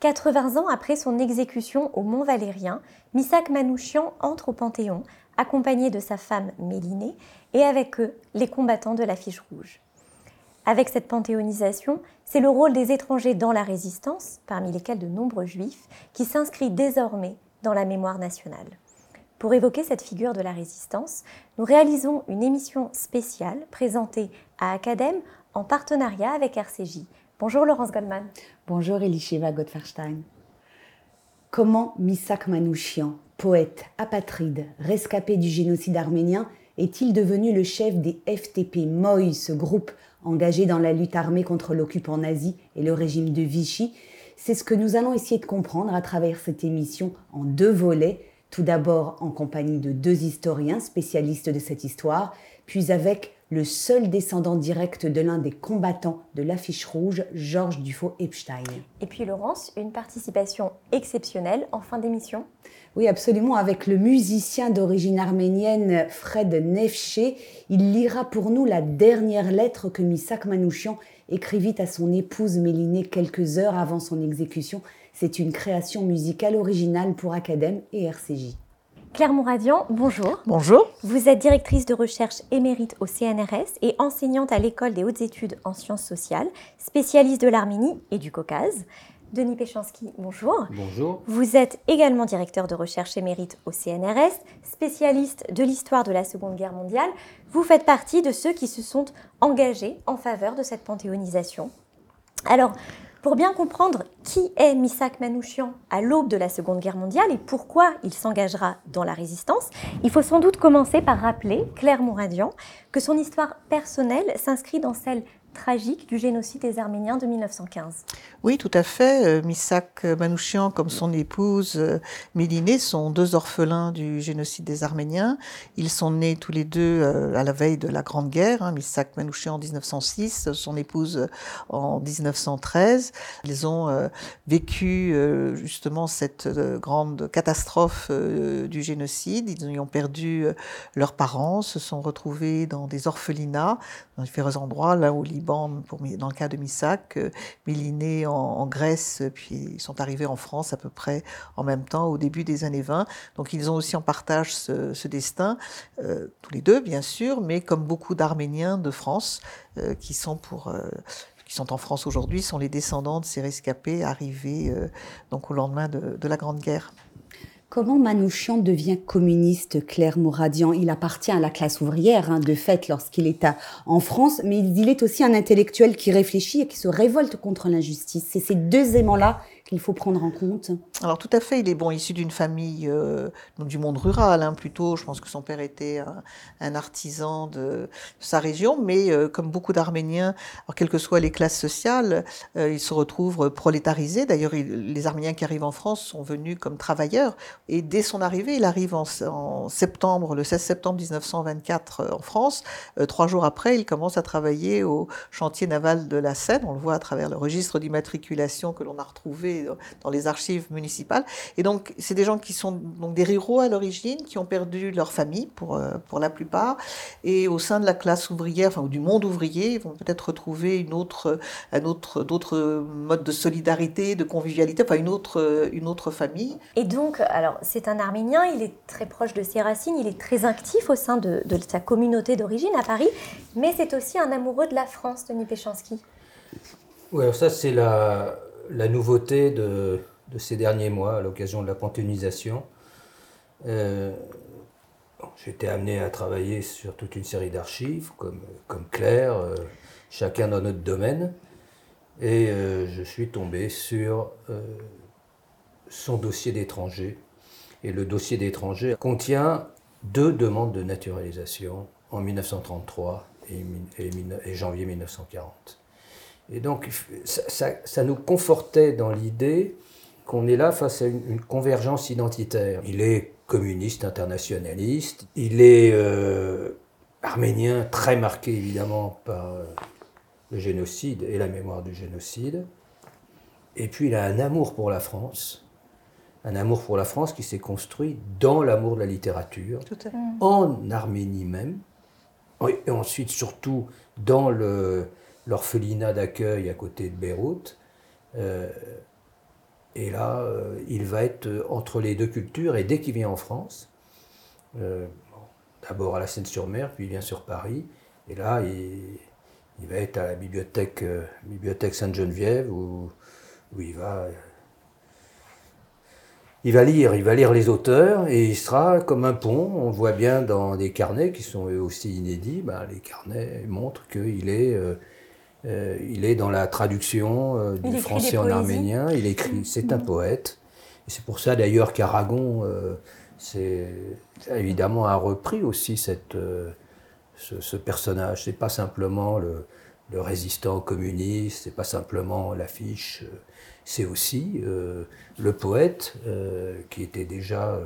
80 ans après son exécution au Mont Valérien, Misak Manouchian entre au Panthéon, accompagné de sa femme Mélinée, et avec eux les combattants de l'affiche rouge. Avec cette panthéonisation, c'est le rôle des étrangers dans la résistance, parmi lesquels de nombreux juifs, qui s'inscrit désormais dans la mémoire nationale. Pour évoquer cette figure de la résistance, nous réalisons une émission spéciale présentée à Academ en partenariat avec RCJ. Bonjour Laurence Goldman. Bonjour Elisheva Gottfarstein. Comment Misak Manouchian, poète, apatride, rescapé du génocide arménien, est-il devenu le chef des FTP MOI, ce groupe engagé dans la lutte armée contre l'occupant nazi et le régime de Vichy? C'est ce que nous allons essayer de comprendre à travers cette émission en deux volets. Tout d'abord en compagnie de deux historiens spécialistes de cette histoire, puis avec le seul descendant direct de l'un des combattants de l'affiche rouge, Georges Dufaux-Epstein. Et puis Laurence, une participation exceptionnelle en fin d'émission Oui, absolument, avec le musicien d'origine arménienne Fred Nefché. Il lira pour nous la dernière lettre que Misak Manouchian écrivit à son épouse Mélinée quelques heures avant son exécution. C'est une création musicale originale pour Academ et RCJ. Claire Mouradian, bonjour. Bonjour. Vous êtes directrice de recherche émérite au CNRS et enseignante à l'école des hautes études en sciences sociales, spécialiste de l'Arménie et du Caucase. Denis Péchanski, bonjour. Bonjour. Vous êtes également directeur de recherche émérite au CNRS, spécialiste de l'histoire de la Seconde Guerre mondiale. Vous faites partie de ceux qui se sont engagés en faveur de cette panthéonisation. Alors, pour bien comprendre qui est Misak Manouchian à l'aube de la Seconde Guerre mondiale et pourquoi il s'engagera dans la résistance, il faut sans doute commencer par rappeler, Claire Mouradian, que son histoire personnelle s'inscrit dans celle tragique du génocide des Arméniens de 1915. Oui, tout à fait. Euh, Misak Manouchian, comme son épouse euh, Mélinée, sont deux orphelins du génocide des Arméniens. Ils sont nés tous les deux euh, à la veille de la Grande Guerre. Hein, Misak Manouchian en 1906, son épouse en 1913. Ils ont vécu justement cette grande catastrophe du génocide. Ils ont perdu leurs parents, se sont retrouvés dans des orphelinats, dans différents endroits, là dans le cas de Missak, euh, Méliné en, en, Grèce, puis ils sont arrivés en France à peu près en même temps, au début des années 20. Donc ils ont aussi en partage ce, destin, euh, tous les deux bien sûr, mais comme beaucoup d'Arméniens de France euh, qui sont pour qui sont en France aujourd'hui, sont les descendants de ces rescapés arrivés donc au lendemain de, de la Grande Guerre. Comment Manouchian devient communiste, Claire Mouradian Il appartient à la classe ouvrière, hein, de fait, lorsqu'il est en France, mais il est aussi un intellectuel qui réfléchit et qui se révolte contre l'injustice. C'est ces deux aimants-là qu'il faut prendre en compte Alors tout à fait, il est bon issu d'une famille euh, du monde rural, hein, plutôt. Je pense que son père était un, artisan de, sa région, mais euh, comme beaucoup d'Arméniens, quelles que soient les classes sociales, euh, ils se retrouvent prolétarisés. D'ailleurs, les Arméniens qui arrivent en France sont venus comme travailleurs, et dès son arrivée, il arrive en, en septembre, le 16 septembre 1924 en France. trois jours après, il commence à travailler au chantier naval de la Seine. On le voit à travers le registre d'immatriculation que l'on a retrouvé dans les archives municipales. Et donc, c'est des gens qui sont donc des ruraux à l'origine, qui ont perdu leur famille pour, euh, pour la plupart. Et au sein de la classe ouvrière, enfin, ou du monde ouvrier, ils vont peut-être retrouver une autre, un autre, d'autres modes de solidarité, de convivialité, enfin, une autre, une autre famille. Et donc, alors, c'est un Arménien, il est très proche de ses racines, il est très actif au sein de, de sa communauté d'origine à Paris, mais c'est aussi un amoureux de la France, Denis Péchanski. Oui, alors ça, c'est la, la nouveauté de, ces derniers mois à l'occasion de la panthéonisation. Euh, j'ai été amené à travailler sur toute une série d'archives, comme, Claire, euh, chacun dans notre domaine, et euh, je suis tombé sur son dossier d'étranger. Et le dossier d'étranger contient deux demandes de naturalisation en 1933 et janvier 1940. Et donc, ça, nous confortait dans l'idée qu'on est là face à une, convergence identitaire. Il est communiste internationaliste, il est euh, arménien, très marqué évidemment par euh, le génocide et la mémoire du génocide. Et puis il a un amour pour la France, un amour pour la France qui s'est construit dans l'amour de la littérature, en Arménie même, et ensuite surtout dans le, l'orphelinat d'accueil à côté de Beyrouth. Euh, Et là, il va être entre les deux cultures, et dès qu'il vient en France, d'abord à la Seine-sur-Mer, puis il vient sur Paris, et là, il, va être à la bibliothèque, bibliothèque Sainte-Geneviève, où, où il va il va lire, il va lire les auteurs et il sera comme un pont. On voit bien dans des carnets qui sont eux aussi inédits. Ben, les carnets montrent qu'il est, euh, euh, il est dans la traduction euh, du français en arménien. Il écrit, c'est un mm. poète. Et c'est pour ça d'ailleurs qu'Aragon, c'est évidemment a repris aussi cette, ce, ce, personnage. C'est pas simplement le, le résistant communiste, c'est pas simplement l'affiche c'est aussi euh, le poète euh, qui était déjà euh,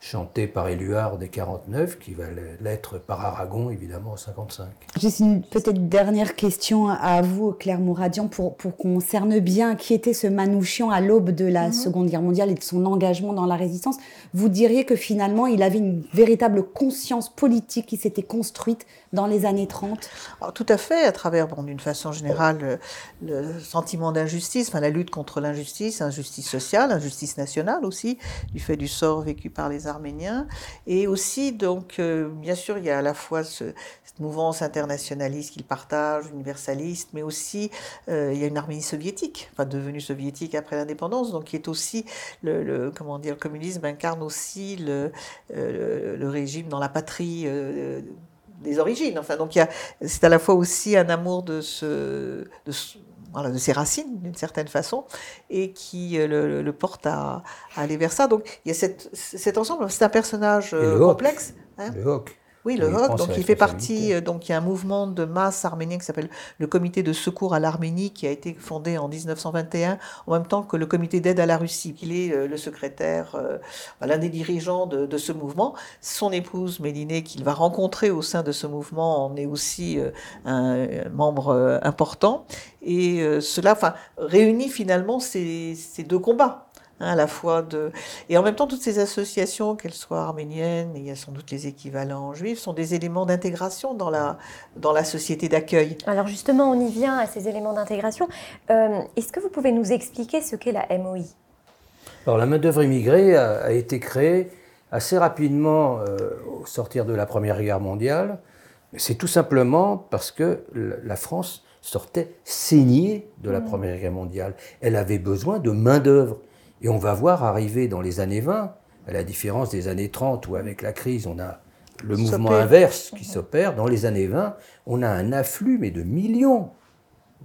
chanté par Éluard des 49, qui va l'être par Aragon, évidemment, en 55. Juste une peut-être dernière question à vous, Claire Mouradian, pour, pour qu'on cerne bien qui était ce Manouchian à l'aube de la mhm. Seconde Guerre mondiale et de son engagement dans la résistance. Vous diriez que finalement, il avait une véritable conscience politique qui s'était construite dans les années 30 Tout à fait, à travers, bon, d'une façon générale, le, sentiment d'injustice, enfin, la lutte contre l'injustice, injustice sociale, injustice nationale aussi, du fait du sort vécu par les Arméniens. Et aussi, donc, euh, bien sûr, il y a à la fois ce, cette mouvance internationaliste qu'il partage, universaliste, mais aussi euh, il y a une Arménie soviétique, enfin devenue soviétique après l'indépendance, donc qui est aussi, le, comment dire, le communisme incarne aussi le, euh, le régime dans la patrie des origines. Enfin, donc c'est à la fois aussi un amour de, ce, voilà, de ses racines d'une certaine façon et qui euh, le, porte à, aller vers ça. Donc il y a cette, cet ensemble, c'est un personnage euh, complexe. Hein. le. Oui, le ROC, donc il fait partie, euh, donc il y a un mouvement de masse arménien qui s'appelle le Comité de secours à l'Arménie qui a été fondé en 1921 en même temps que le Comité d'aide à la Russie. Il est euh, le secrétaire, euh, l'un des dirigeants de, ce mouvement. Son épouse Méliné, qu'il va rencontrer au sein de ce mouvement, en est aussi un membre important. Et cela enfin, réunit finalement ces deux combats. Hein, à la fois de... Et en même temps, toutes ces associations, qu'elles soient arméniennes, il y a sans doute les équivalents juifs, sont des éléments d'intégration dans la, dans la société d'accueil. Alors justement, on y vient à ces éléments d'intégration. Euh, est-ce que vous pouvez nous expliquer ce qu'est la MOI Alors la main-d'œuvre immigrée a, été créée assez rapidement euh, au sortir de la Première Guerre mondiale. C'est tout simplement parce que la France sortait saignée de la mmh. Première Guerre mondiale. Elle avait besoin de main-d'œuvre. Et on va voir arriver dans les années 20, à la différence des années 30 où avec la crise on a le mouvement inverse qui s'opère, dans les années 20, on a un afflux mais de millions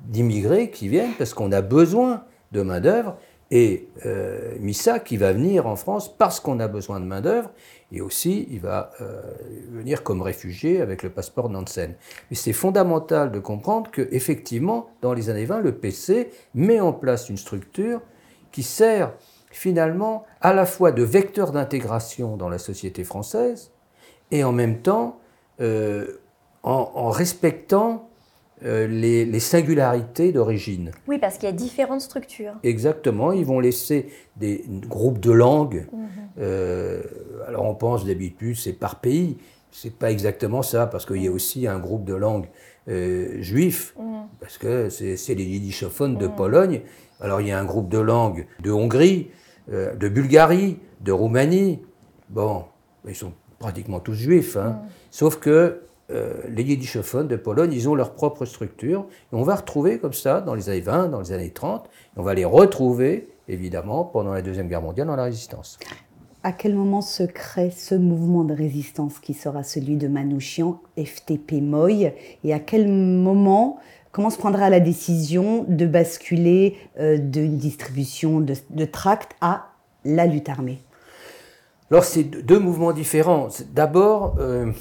d'immigrés qui viennent parce qu'on a besoin de main-d'œuvre. Et euh, Missa qui va venir en France parce qu'on a besoin de main-d'œuvre et aussi il va euh, venir comme réfugié avec le passeport Nansen. Mais c'est fondamental de comprendre que effectivement dans les années 20 le PC met en place une structure qui sert finalement à la fois de vecteur d'intégration dans la société française et en même temps euh, en, respectant euh, les, singularités d'origine. Oui, parce qu'il y a différentes structures. Exactement, ils vont laisser des groupes de langues. Mhm. Euh, alors on pense d'habitude c'est par pays, c'est pas exactement ça parce qu'il y a aussi un groupe de langues juifs, mhm. parce que c'est les yiddishophones de mhm. Pologne alors il y a un groupe de langues de Hongrie, euh, de Bulgarie, de Roumanie. Bon, ils sont pratiquement tous juifs, hein. mm. sauf que euh, les yiddishophones de Pologne, ils ont leur propre structure. Et on va retrouver comme ça dans les années 20, dans les années 30, et on va les retrouver évidemment pendant la Deuxième Guerre mondiale dans la résistance. À quel moment se crée ce mouvement de résistance qui sera celui de Manouchian, FTP Moy Et à quel moment comment se prendra la décision de basculer euh, d'une distribution de, tracts à la lutte armée? Alors, c'est deux mouvements différents. D'abord, euh,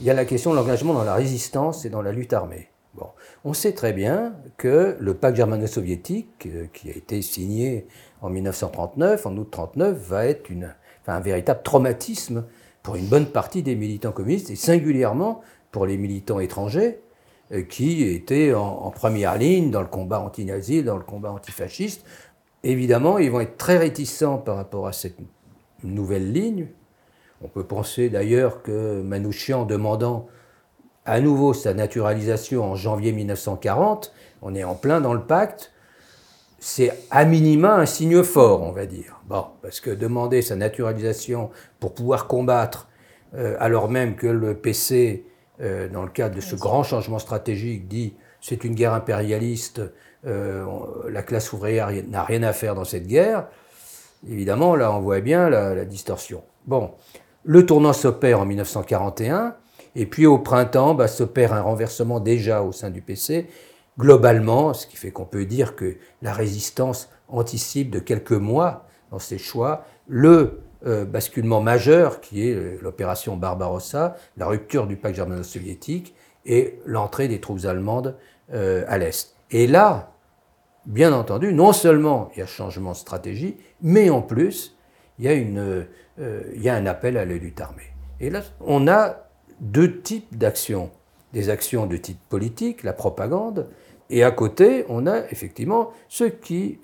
il y a la question de l'engagement dans la résistance et dans la lutte armée. On sait très bien que le pacte germano-soviétique, euh, qui a été signé en 1939, en août 1939, va être un véritable traumatisme pour une bonne partie des militants communistes et singulièrement pour les militants étrangers qui étaient en, première ligne dans le combat anti-nazi, dans le combat antifasciste. Évidemment, ils vont être très réticents par rapport à cette nouvelle ligne. On peut penser d'ailleurs que Manouchian, demandant à nouveau sa naturalisation en janvier 1940, on est en plein dans le pacte, c'est à minima un signe fort, on va dire. Bon, parce que demander sa naturalisation pour pouvoir combattre, euh, alors même que le PC, euh, dans le cadre de ce grand changement stratégique, dit c'est une guerre impérialiste, euh, la classe ouvrière n'a rien à faire dans cette guerre, évidemment, là, on voit bien la, la distorsion. Bon, le tournant s'opère en 1941, et puis au printemps, bah, s'opère un renversement déjà au sein du PC, globalement, ce qui fait qu'on peut dire que la résistance anticipe de quelques mois dans ses choix le euh, basculement majeur qui est euh, l'opération Barbarossa, la rupture du pacte germano-soviétique et l'entrée des troupes allemandes euh, à l'Est. Et là, bien entendu, non seulement il y a changement de stratégie, mais en plus, il y a, une, il y a un appel à la lutte armée. Et là, on a deux types d'actions. Des actions de type politique, la propagande, et à côté, on a effectivement ceux qui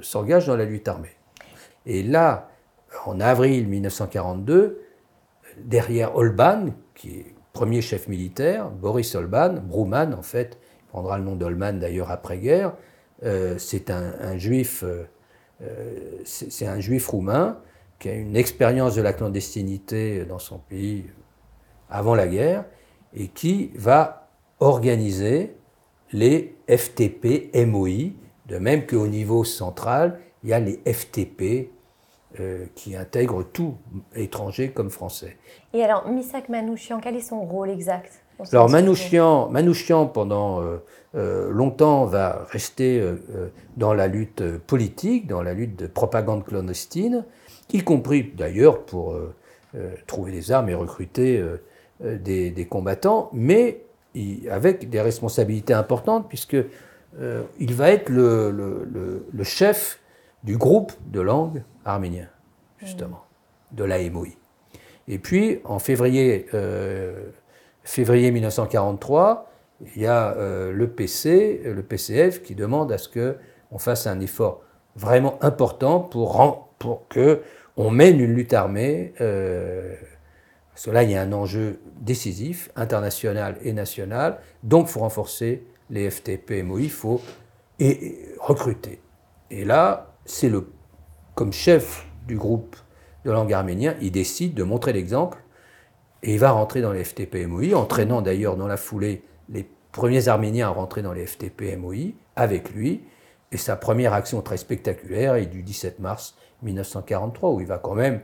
s'engagent dans la lutte armée. Et là, en avril 1942, derrière Holban, qui est premier chef militaire, Boris Holban, Brouman en fait, il prendra le nom d'Holman d'ailleurs après-guerre, euh, c'est un, juif, euh, c'est un juif roumain qui a une expérience de la clandestinité dans son pays avant la guerre et qui va organiser les FTP MOI, de même qu'au niveau central, il y a les FTP euh, qui intègrent tout, étranger comme français. Et alors, Misak Manouchian, quel est son rôle exact Alors, Manouchian, Manouchian pendant euh, euh, longtemps, va rester dans la lutte politique, dans la lutte de propagande clandestine, y compris d'ailleurs pour trouver des armes et recruter des, des combattants, mais avec des responsabilités importantes, puisque il va être le, chef du groupe de langue arménien, justement, de la MOI. Et puis, en février, euh, février 1943, il y a euh, le PC, le PCF, qui demande à ce qu'on fasse un effort vraiment important pour, pour que on mène une lutte armée parce là, il y a un enjeu décisif, international et national. Donc, il faut renforcer les FTP, MOI, il faut et, recruter. Et là, c'est le, comme chef du groupe de langue arménien, il décide de montrer l'exemple et il va rentrer dans les FTP MOI, entraînant d'ailleurs dans la foulée les premiers Arméniens à rentrer dans les FTP MOI avec lui. Et sa première action très spectaculaire est du 17 mars 1943, où il va quand même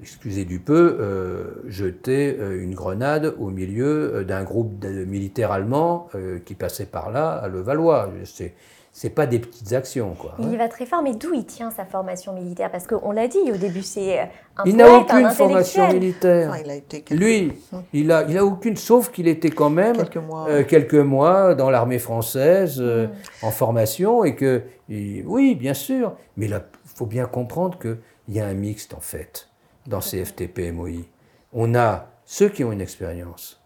excusez du peu, euh, jeter euh, une grenade au milieu euh, d'un groupe de militaires allemands qui passait par là à Levallois. C'est pas des petites actions. Quoi, Il y va très fort, mais d'où il tient sa formation militaire? Parce qu'on l'a dit au début, c'est un Il n'a aucune formation militaire. il a été Lui, il a, il a aucune, sauf qu'il était quand même quelques mois, quelques mois dans l'armée française mm. en formation et que, oui, bien sûr, mais il faut bien comprendre qu'il y a un mixte en fait dans ces FTP MOI. On a ceux qui ont une expérience,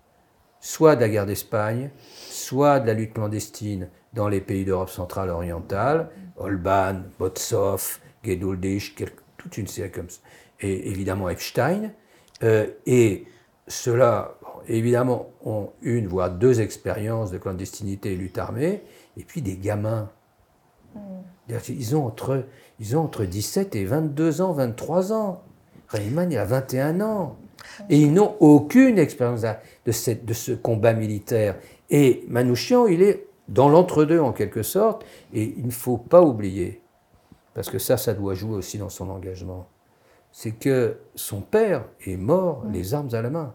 soit de la guerre d'Espagne, soit de la lutte clandestine dans les pays d'Europe centrale orientale, Holban, Botsov, Geduldisch, toute une série comme ça, et évidemment Epstein. Euh, et ceux-là, évidemment, ont une, voire deux expériences de clandestinité et lutte armée, et puis des gamins. Mm. Ils ont, entre, ils ont entre 17 et 22 ans, 23 ans. Rayman, il a 21 ans. Et ils n'ont aucune expérience de, ce combat militaire. Et Manouchian, il est dans l'entre-deux en quelque sorte. Et il ne faut pas oublier, parce que ça, ça doit jouer aussi dans son engagement, c'est que son père est mort les armes à la main.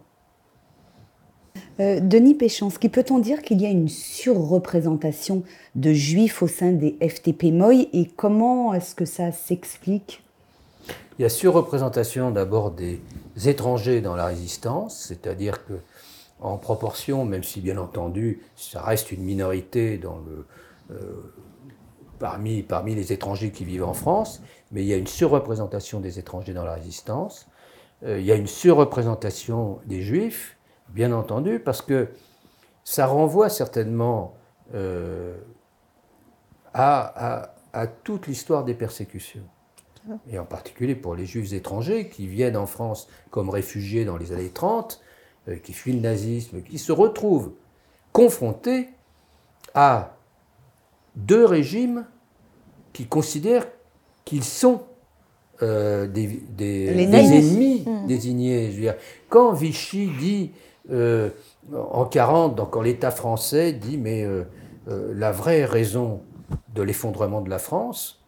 Euh, Denis Péchanski, peut-on dire qu'il y a une surreprésentation de juifs au sein des FTP Moy et comment est-ce que ça s'explique? Il y a surreprésentation d'abord des étrangers dans la résistance, c'est-à-dire que en proportion, même si bien entendu ça reste une minorité euh, parmi, les étrangers qui vivent en France, mais il y a une surreprésentation des étrangers dans la résistance, euh, il y a une surreprésentation des juifs, bien entendu, parce que ça renvoie certainement euh, à, toute l'histoire des persécutions. Et en particulier pour les juifs étrangers qui viennent en France comme réfugiés dans les années 30, euh, qui fuient le nazisme, qui se retrouvent confrontés à deux régimes qui considèrent qu'ils sont euh, des, ennemis Mm. désignés. Je veux dire, quand Vichy dit euh, en 40, donc quand l'État français dit mais euh, euh, la vraie raison de l'effondrement de la France,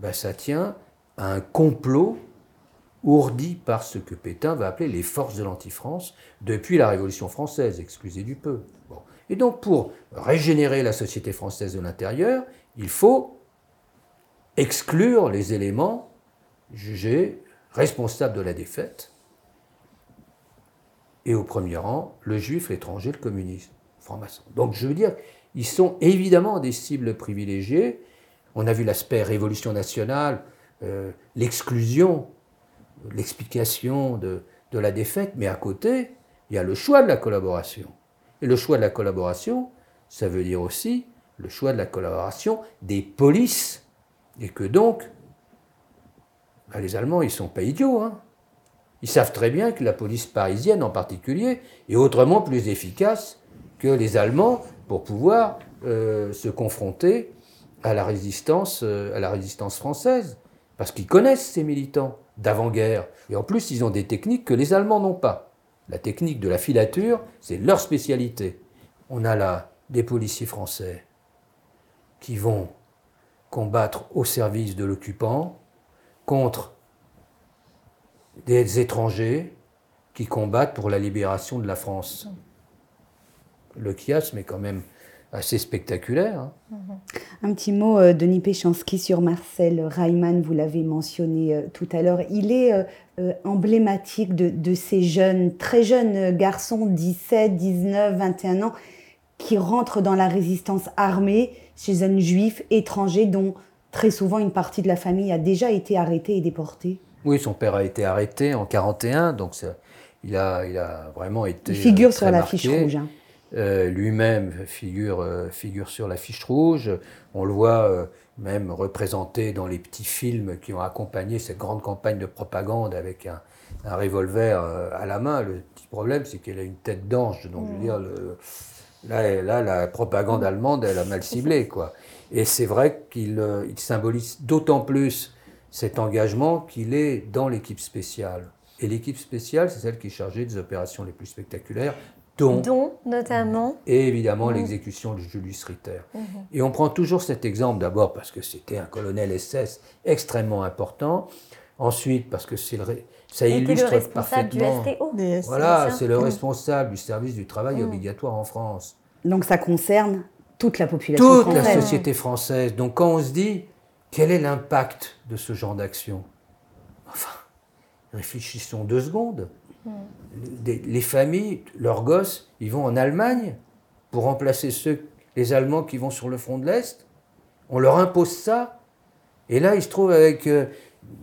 ben, ça tient à un complot ourdi par ce que Pétain va appeler les forces de l'anti-France depuis la Révolution française, excusez du peu. Et donc pour régénérer la société française de l'intérieur, il faut exclure les éléments jugés responsables de la défaite, et au premier rang, le juif, l'étranger, le communiste, franc-maçon. Donc je veux dire, ils sont évidemment des cibles privilégiées. On a vu l'aspect révolution nationale, euh, l'exclusion, l'explication de, de la défaite, mais à côté, il y a le choix de la collaboration. Et le choix de la collaboration, ça veut dire aussi le choix de la collaboration des polices. Et que donc, ben, les Allemands, ils sont pas idiots. Hein. Ils savent très bien que la police parisienne en particulier est autrement plus efficace que les Allemands pour pouvoir euh, se confronter à la résistance, euh, à la résistance française, parce qu'ils connaissent ces militants d'avant-guerre. Et en plus, ils ont des techniques que les Allemands n'ont pas. La technique de la filature, c'est leur spécialité. On a là des policiers français qui vont combattre au service de l'occupant contre des étrangers qui combattent pour la libération de la France. Le chiasme est quand même assez spectaculaire. hein. Un petit mot, euh, Denis Péchanski, sur Marcel Reimann, vous l'avez mentionné euh, tout à l'heure. Il est euh, emblématique de, de ces jeunes, très jeunes garçons, 17, 19, 21 ans, qui rentrent dans la résistance armée chez un juif étranger dont très souvent une partie de la famille a déjà été arrêtée et déportée. Oui, son père a été arrêté en 41, donc il, a, il a vraiment été. Il figure sur la marqué. fiche rouge. hein. Euh, Lui-même figure, euh, figure sur la fiche rouge. On le voit euh, même représenté dans les petits films qui ont accompagné cette grande campagne de propagande avec un, un revolver à la main. Le petit problème, c'est qu'elle a une tête d'ange. Donc, je veux dire, le- là, là, la propagande allemande, elle a mal ciblé. Quoi. Et c'est vrai qu'il il symbolise d'autant plus cet engagement qu'il est dans l'équipe spéciale. Et l'équipe spéciale, c'est celle qui est chargée des opérations les plus spectaculaires, dont dont notamment et évidemment Mhm. l'exécution de Julius Ritter. Et on prend toujours cet exemple d'abord parce que c'était un colonel SS extrêmement important, ensuite parce que c'est le ça il était le illustre responsable du parfaitement. STO. Des- Voilà, c'est le Mhm. responsable du service du travail Mhm. obligatoire en France. Donc ça concerne toute la population Toute française. la société française. Donc quand on se dit quel est l'impact de ce genre d'action, enfin, réfléchissons deux secondes. Les familles, leurs gosses, ils vont en Allemagne pour remplacer ceux, les Allemands qui vont sur le front de l'Est. On leur impose ça. Et là, ils se trouvent avec euh,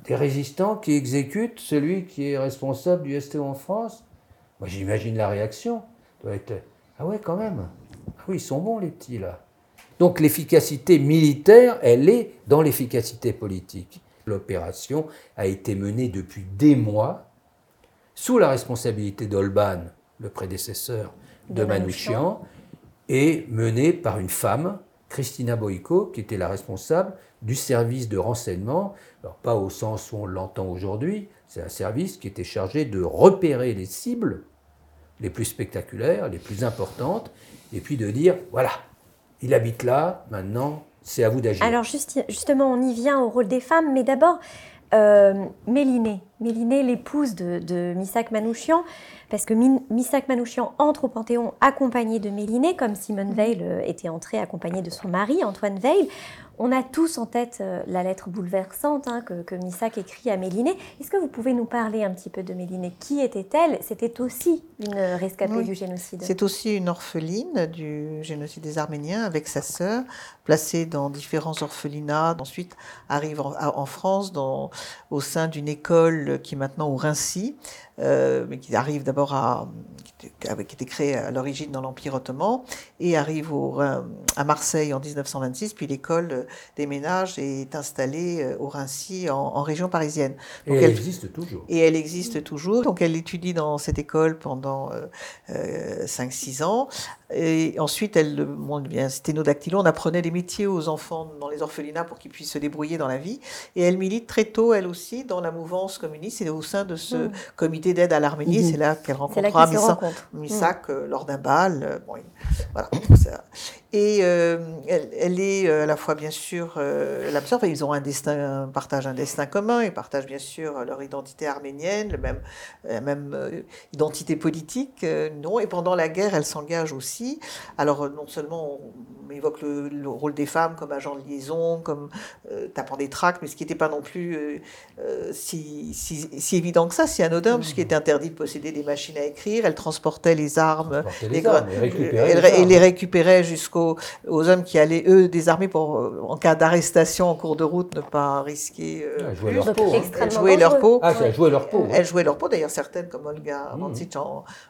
des résistants qui exécutent celui qui est responsable du STO en France. Moi, j'imagine la réaction. Doit être, ah ouais, quand même. Ah oui, ils sont bons, les petits, là. Donc l'efficacité militaire, elle est dans l'efficacité politique. L'opération a été menée depuis des mois sous la responsabilité d'Olban, le prédécesseur de, De Manouchian, et menée par une femme, Christina Boïko, qui était la responsable du service de renseignement. Alors pas au sens où on l'entend aujourd'hui, c'est un service qui était chargé de repérer les cibles les plus spectaculaires, les plus importantes, et puis de dire, voilà, il habite là, maintenant, c'est à vous d'agir. Alors juste- justement, on y vient au rôle des femmes, mais d'abord, Mélinée, Mélinée, l'épouse de, de Missak Manouchian, parce que Missak Manouchian entre au Panthéon accompagné de Mélinée, comme Simone Veil euh, était entrée accompagnée de son mari, Antoine Veil. On a tous en tête euh, la lettre bouleversante hein, que, que Missak écrit à Mélinée. Est-ce que vous pouvez nous parler un petit peu de Mélinée Qui était-elle? C'était aussi une rescapée Oui. du génocide. C'est aussi une orpheline du génocide des Arméniens avec sa sœur, placée dans différents orphelinats. Ensuite, arrive en, France dans, au sein d'une école qui est maintenant au Rincy, mais qui arrive d'abord à, qui était créé à l'origine dans l'Empire ottoman, et arrive au, à Marseille en 1926, puis l'école des ménages est installée au Rincy en, région parisienne. et elle, existe toujours. Et elle existe toujours. Donc elle étudie dans cette école pendant 5-6 ans. Et ensuite, elle, bon, bien sténodactylo, on apprenait les métiers aux enfants dans les orphelinats pour qu'ils puissent se débrouiller dans la vie. Et elle milite très tôt, elle aussi, dans la mouvance communiste et au sein de ce mmh. comité d'aide à l'Arménie. Mmh. C'est là qu'elle rencontrera Missak, mmh. lors d'un bal. Bon, voilà, et euh, elle, est euh, à la fois, bien sûr, euh, ils ont un destin, partagent un destin commun, ils partagent bien sûr leur identité arménienne, le même, la même identité politique, non. Et pendant la guerre, elle s'engage aussi. Alors, non seulement on évoque le, rôle des femmes comme agent de liaison, comme tapant des tracts, mais ce qui n'était pas non plus si, si, évident que ça, si anodin, puisqu'il était interdit de posséder des machines à écrire. Elle transportait les armes, les armes et les récupérait jusqu'au aux, hommes qui allaient, eux, désarmer pour, euh, en cas d'arrestation en cours de route, ne pas risquer euh, ah, jouer leur peau. Hein. Jouer leur peau. Ah, elles jouaient leur peau. Elles jouaient leur peau, d'ailleurs, certaines, comme Olga mmh.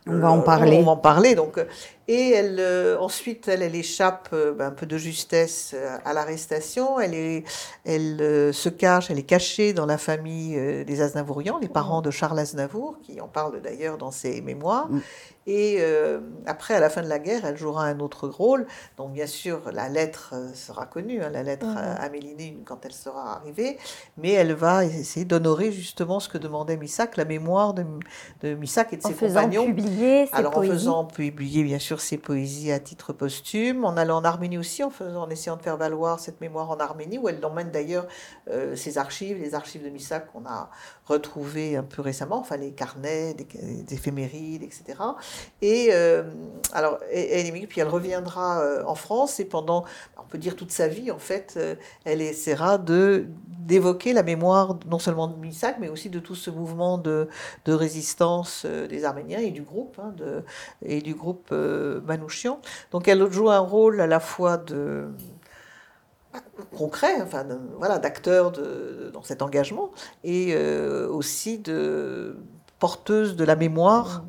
on va en parler. On va en parler. Donc, et elle, euh, ensuite, elle, elle échappe ben, un peu de justesse à l'arrestation. Elle, est, elle se cache, elle est cachée dans la famille des Aznavourians, les parents de Charles Aznavour, qui en parle d'ailleurs dans ses mémoires. Mmh. Et euh, après, à la fin de la guerre, elle jouera un autre rôle. Donc, bien sûr, la lettre euh, sera connue, hein, la lettre à, Mélinée quand elle sera arrivée. Mais elle va essayer d'honorer justement ce que demandait Missak, la mémoire de, de Missak et de ses compagnons. Publier ses Alors, en faisant publier, bien sûr, ses poésies à titre posthume, en allant en Arménie aussi, en, faisant, en essayant de faire valoir cette mémoire en Arménie, où elle emmène d'ailleurs euh, ses archives, les archives de Missak qu'on a retrouvées un peu récemment, enfin les carnets, des, des éphémérides, etc. Et euh, alors, elle puis elle reviendra euh, en France et pendant, on peut dire toute sa vie, en fait, euh, elle essaiera de d'évoquer la mémoire non seulement de Misak, mais aussi de tout ce mouvement de, de résistance des Arméniens et du groupe, hein, de, et du groupe Manouchian. Donc elle joue un rôle à la fois de concret, enfin, voilà, d'acteur dans cet engagement, et aussi de porteuse de la mémoire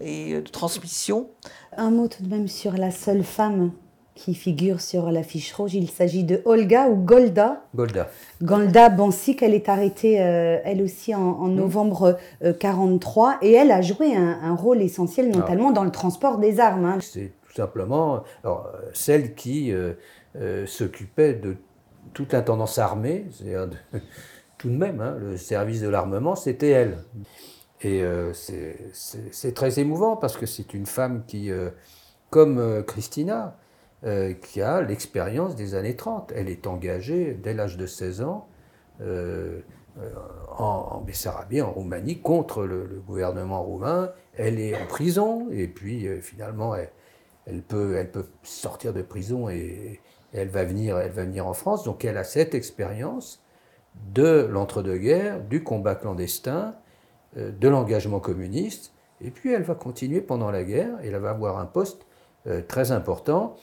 et de transmission. Un mot tout de même sur la seule femme qui figure sur la fiche rouge. Il s'agit de Olga ou Golda? Golda. Golda Bansik, elle est arrêtée euh, elle aussi en, hmm. novembre 1943 euh, et elle a joué un, rôle essentiel notamment dans le transport des armes. Hein. C'est tout simplement alors, celle qui euh, s'occupait de toute l'intendance armée, c'est-à-dire tout de même, hein, le service de l'armement, c'était elle. Et euh, c'est très émouvant parce que c'est une femme qui, euh, comme euh, Christina, qui a l'expérience des années 30. Elle est engagée dès l'âge de 16 ans en, Bessarabie, en Roumanie, contre le, gouvernement roumain. Elle est en prison et puis finalement elle, elle peut sortir de prison et, elle, va venir, elle va venir en France. Donc elle a cette expérience de l'entre-deux-guerres, du combat clandestin euh, de l'engagement communiste, et puis elle va continuer pendant la guerre, et elle va avoir un poste euh, très important.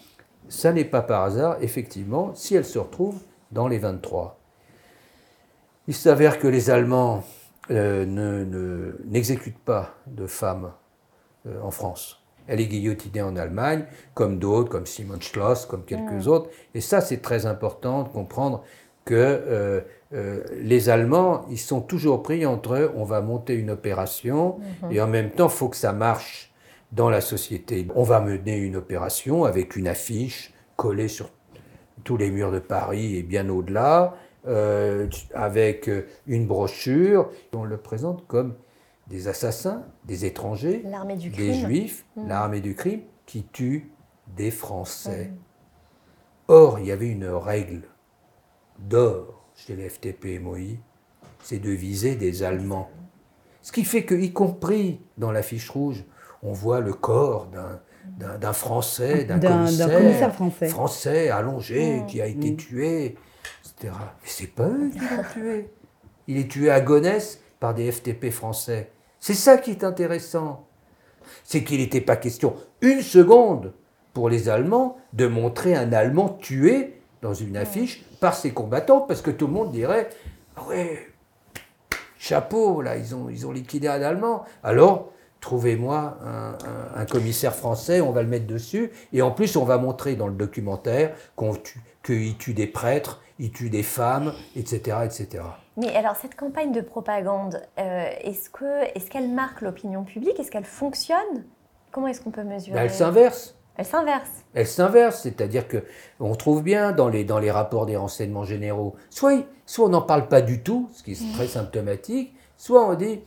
Ça n'est pas par hasard, effectivement, si elle se retrouve dans les 23. Il s'avère que les Allemands euh, n'exécutent pas de femmes en France. Elle est guillotinée en Allemagne, comme d'autres, comme Simon Schloss, comme quelques autres. Et ça, c'est très important de comprendre que euh, les Allemands, ils sont toujours pris entre eux, on va monter une opération mhm. et en même temps, il faut que ça marche dans la société. On va mener une opération avec une affiche collée sur tous les murs de Paris et bien au-delà, euh, avec une brochure. On le présente comme des assassins, des étrangers, des juifs, mhm. l'armée du crime qui tue des Français. Mhm. Or, il y avait une règle d'or chez les FTP et MOI, c'est de viser des Allemands. Ce qui fait que, y compris dans la fiche rouge, on voit le corps d'un Français, d'un commissaire, français. français allongé qui a été tué, etc. Mais c'est pas eux qui l'ont tué. Il est tué à Gonesse par des FTP français. C'est ça qui est intéressant. C'est qu'il n'était pas question une seconde pour les Allemands de montrer un Allemand tué dans une affiche par ses combattants, parce que tout le monde dirait Ah ouais, chapeau, là, ils ont, ils ont liquidé un Allemand. Alors, trouvez-moi un, commissaire français, on va le mettre dessus. Et en plus, on va montrer dans le documentaire qu'il tue des prêtres, il tue des femmes, etc. etc. Mais alors, cette campagne de propagande, euh, est-ce qu'elle est marque l'opinion publique? Est-ce qu'elle fonctionne? Comment est-ce qu'on peut mesurer? Ben, Elle s'inverse. Elle s'inverse. Elle s'inverse, c'est-à-dire que on trouve bien dans les, dans les rapports des renseignements généraux, soit, soit on n'en parle pas du tout, ce qui est très symptomatique, soit on dit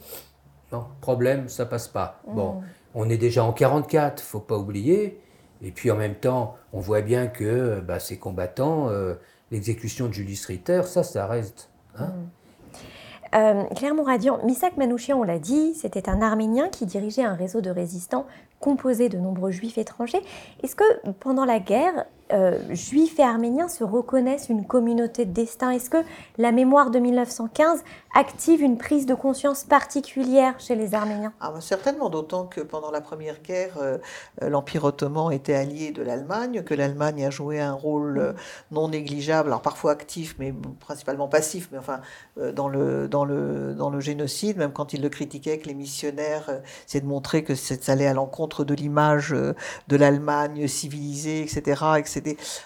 non, problème, ça passe pas. Bon, mm. on est déjà en 44, faut pas oublier. Et puis en même temps, on voit bien que bah, ces combattants, euh, l'exécution de Julius Ritter, ça, ça reste. Hein. Mm. Euh, Claire Mouradian, Misak Manouchian, on l'a dit, c'était un Arménien qui dirigeait un réseau de résistants composé de nombreux juifs étrangers. Est-ce que pendant la guerre, euh, juifs et arméniens se reconnaissent une communauté de destin Est-ce que la mémoire de 1915 active une prise de conscience particulière chez les Arméniens? Ah, bah, Certainement, d'autant que pendant la Première Guerre, euh, euh, l'Empire ottoman était allié de l'Allemagne, que l'Allemagne a joué un rôle non négligeable, alors parfois actif, mais principalement passif, mais enfin dans, le, dans, le, dans le génocide, même quand il le critiquait, que les missionnaires, c'est de montrer que ça allait à l'encontre de l'image de l'Allemagne civilisée, etc., etc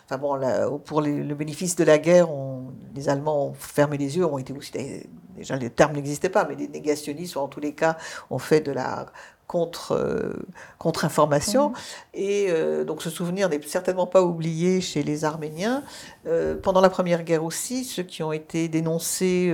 Enfin bon, pour le bénéfice de la guerre, les Allemands ont fermé les yeux, ont été aussi. Déjà, les termes n'existaient pas, mais les négationnistes, en tous les cas, ont fait de la contre, euh, contre information. Mmh. Et euh, donc ce souvenir n'est certainement pas oublié chez les Arméniens. Euh, pendant la Première Guerre aussi, ceux qui ont été dénoncés,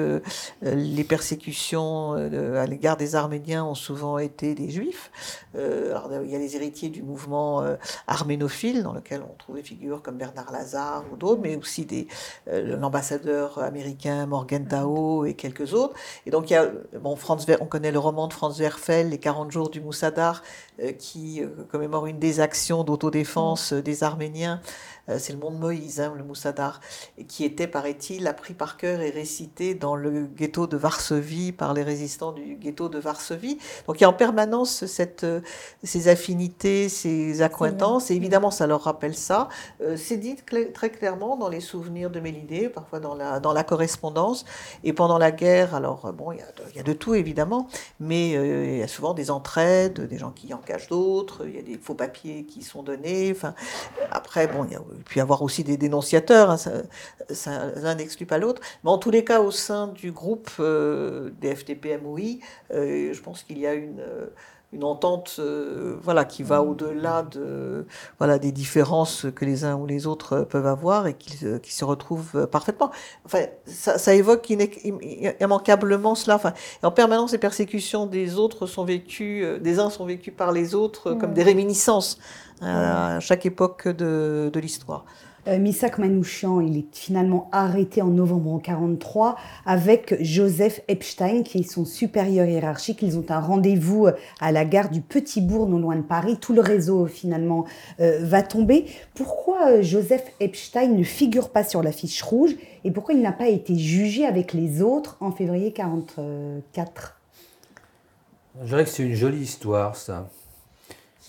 les persécutions à l'égard des Arméniens ont souvent été des Juifs. alors, il y a les héritiers du mouvement arménophile, dans lequel on trouvait figures comme Bernard Lazare ou d'autres, mais aussi des l'ambassadeur américain Morgenthau et quelques autres. Et donc il y a, bon, Franz, on connaît le roman de Franz Werfel, Les 40 jours du Moussadar, euh, qui euh, commémore une des actions d'autodéfense euh, des Arméniens c'est le monde Moïse, hein, le Moussadar, qui était, paraît-il, appris par cœur et récité dans le ghetto de Varsovie par les résistants du ghetto de Varsovie. Donc il y a en permanence cette, euh, ces affinités, ces accointances, et évidemment ça leur rappelle ça. Euh, c'est dit très clairement dans les souvenirs de Mélinée, parfois dans la, dans la correspondance, et pendant la guerre, alors bon, il y a de, il y a de tout évidemment, mais il y a souvent des entraides, des gens qui en cachent d'autres, il y a des faux papiers qui sont donnés, enfin, après, bon, il y a y avoir aussi des dénonciateurs, hein, l'un n'exclut pas l'autre. Mais en tous les cas, au sein du groupe euh, des FTP-MOI, euh, je pense qu'il y a une, euh, une entente voilà, qui va mmh. au-delà de, voilà, des différences que les uns ou les autres peuvent avoir et qui, qui se retrouvent parfaitement. Enfin, ça, ça évoque immanquablement cela. Enfin, en permanence, les persécutions des autres sont vécues, des uns sont vécues par les autres comme mmh. des réminiscences à chaque époque de, de l'histoire. Euh, Misak Manouchian, il est finalement arrêté en novembre 1943 avec Joseph Epstein, qui est son supérieur hiérarchique. Ils ont un rendez-vous à la gare du Petit Bourg, non loin de Paris. Tout le réseau, finalement, euh, va tomber. Pourquoi euh, Joseph Epstein ne figure pas sur la fiche rouge et pourquoi il n'a pas été jugé avec les autres en février 1944 Je dirais que c'est une jolie histoire, ça.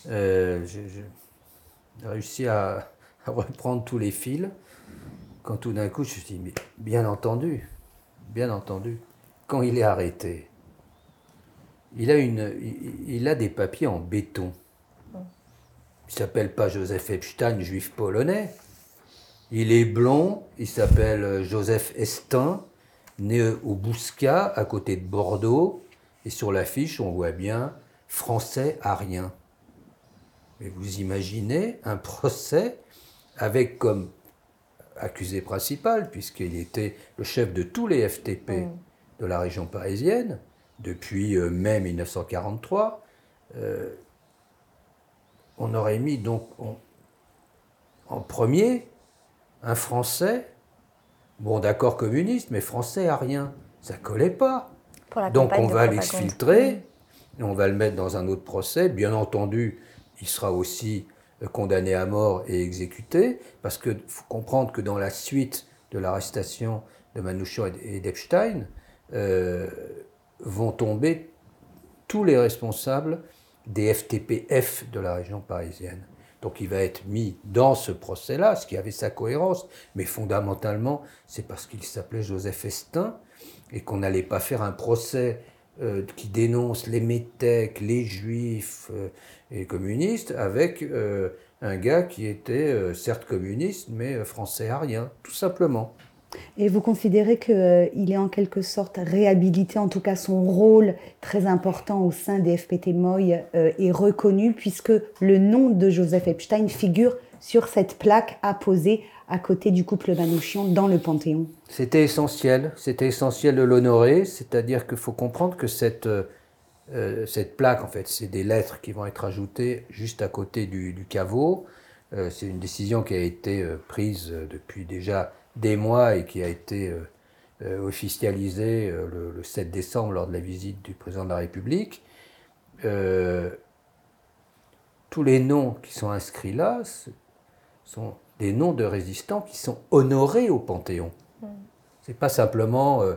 Euh, j'ai réussi à, reprendre tous les fils. Quand tout d'un coup, je me suis dit, mais bien entendu, bien entendu, quand il est arrêté, il a, des papiers en béton. Il s'appelle pas Joseph Epstein, juif polonais. Il est blond, il s'appelle Joseph Estin, né au Bouscat, à côté de Bordeaux. Et sur l'affiche, on voit bien français arien. Mais vous imaginez un procès avec comme accusé principal, puisqu'il était le chef de tous les FTP mm. de la région parisienne depuis euh, mai 1943, euh, on aurait mis donc en, premier un Français, bon d'accord communiste, mais Français à rien, ça collait pas. Donc on va l'exfiltrer, et on va le mettre dans un autre procès, bien entendu il sera aussi condamné à mort et exécuté, parce qu'il faut comprendre que dans la suite de l'arrestation de Manouchian et d'Epstein, euh, vont tomber tous les responsables des FTPF de la région parisienne. Donc il va être mis dans ce procès-là, ce qui avait sa cohérence, mais fondamentalement, c'est parce qu'il s'appelait Joseph Estin, et qu'on n'allait pas faire un procès euh, qui dénonce les métèques, les juifs euh, et les communistes avec euh, un gars qui était certes communiste mais français à rien, tout simplement. Et vous considérez qu'il est en quelque sorte réhabilité, en tout cas son rôle très important au sein des FPT Moy est reconnu puisque le nom de Joseph Epstein figure sur cette plaque apposée à côté du couple Manouchian dans le Panthéon C'était essentiel, c'était essentiel de l'honorer, c'est-à-dire qu'il faut comprendre que cette, euh, cette plaque, en fait, c'est des lettres qui vont être ajoutées juste à côté du, caveau. Euh, c'est une décision qui a été euh, prise depuis déjà des mois et qui a été officialisée le, 7 décembre lors de la visite du président de la République. tous les noms qui sont inscrits là sont des noms de résistants qui sont honorés au Panthéon. Ce C'est pas simplement, euh,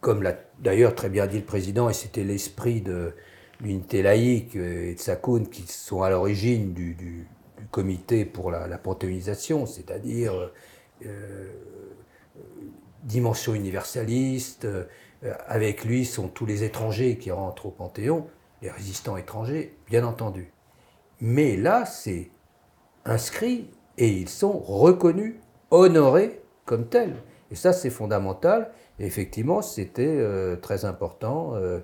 comme l'a d'ailleurs très bien dit le président, et c'était l'esprit de l'unité laïque et de Sakoun qui sont à l'origine du, comité pour la, panthéonisation, c'est-à-dire euh, euh, dimension universaliste. avec lui sont tous les étrangers qui rentrent au Panthéon, les résistants étrangers, bien entendu. Mais là, c'est inscrits et ils sont reconnus, honorés comme tels. Et ça, c'est fondamental. Et effectivement, c'était euh, très important. Euh,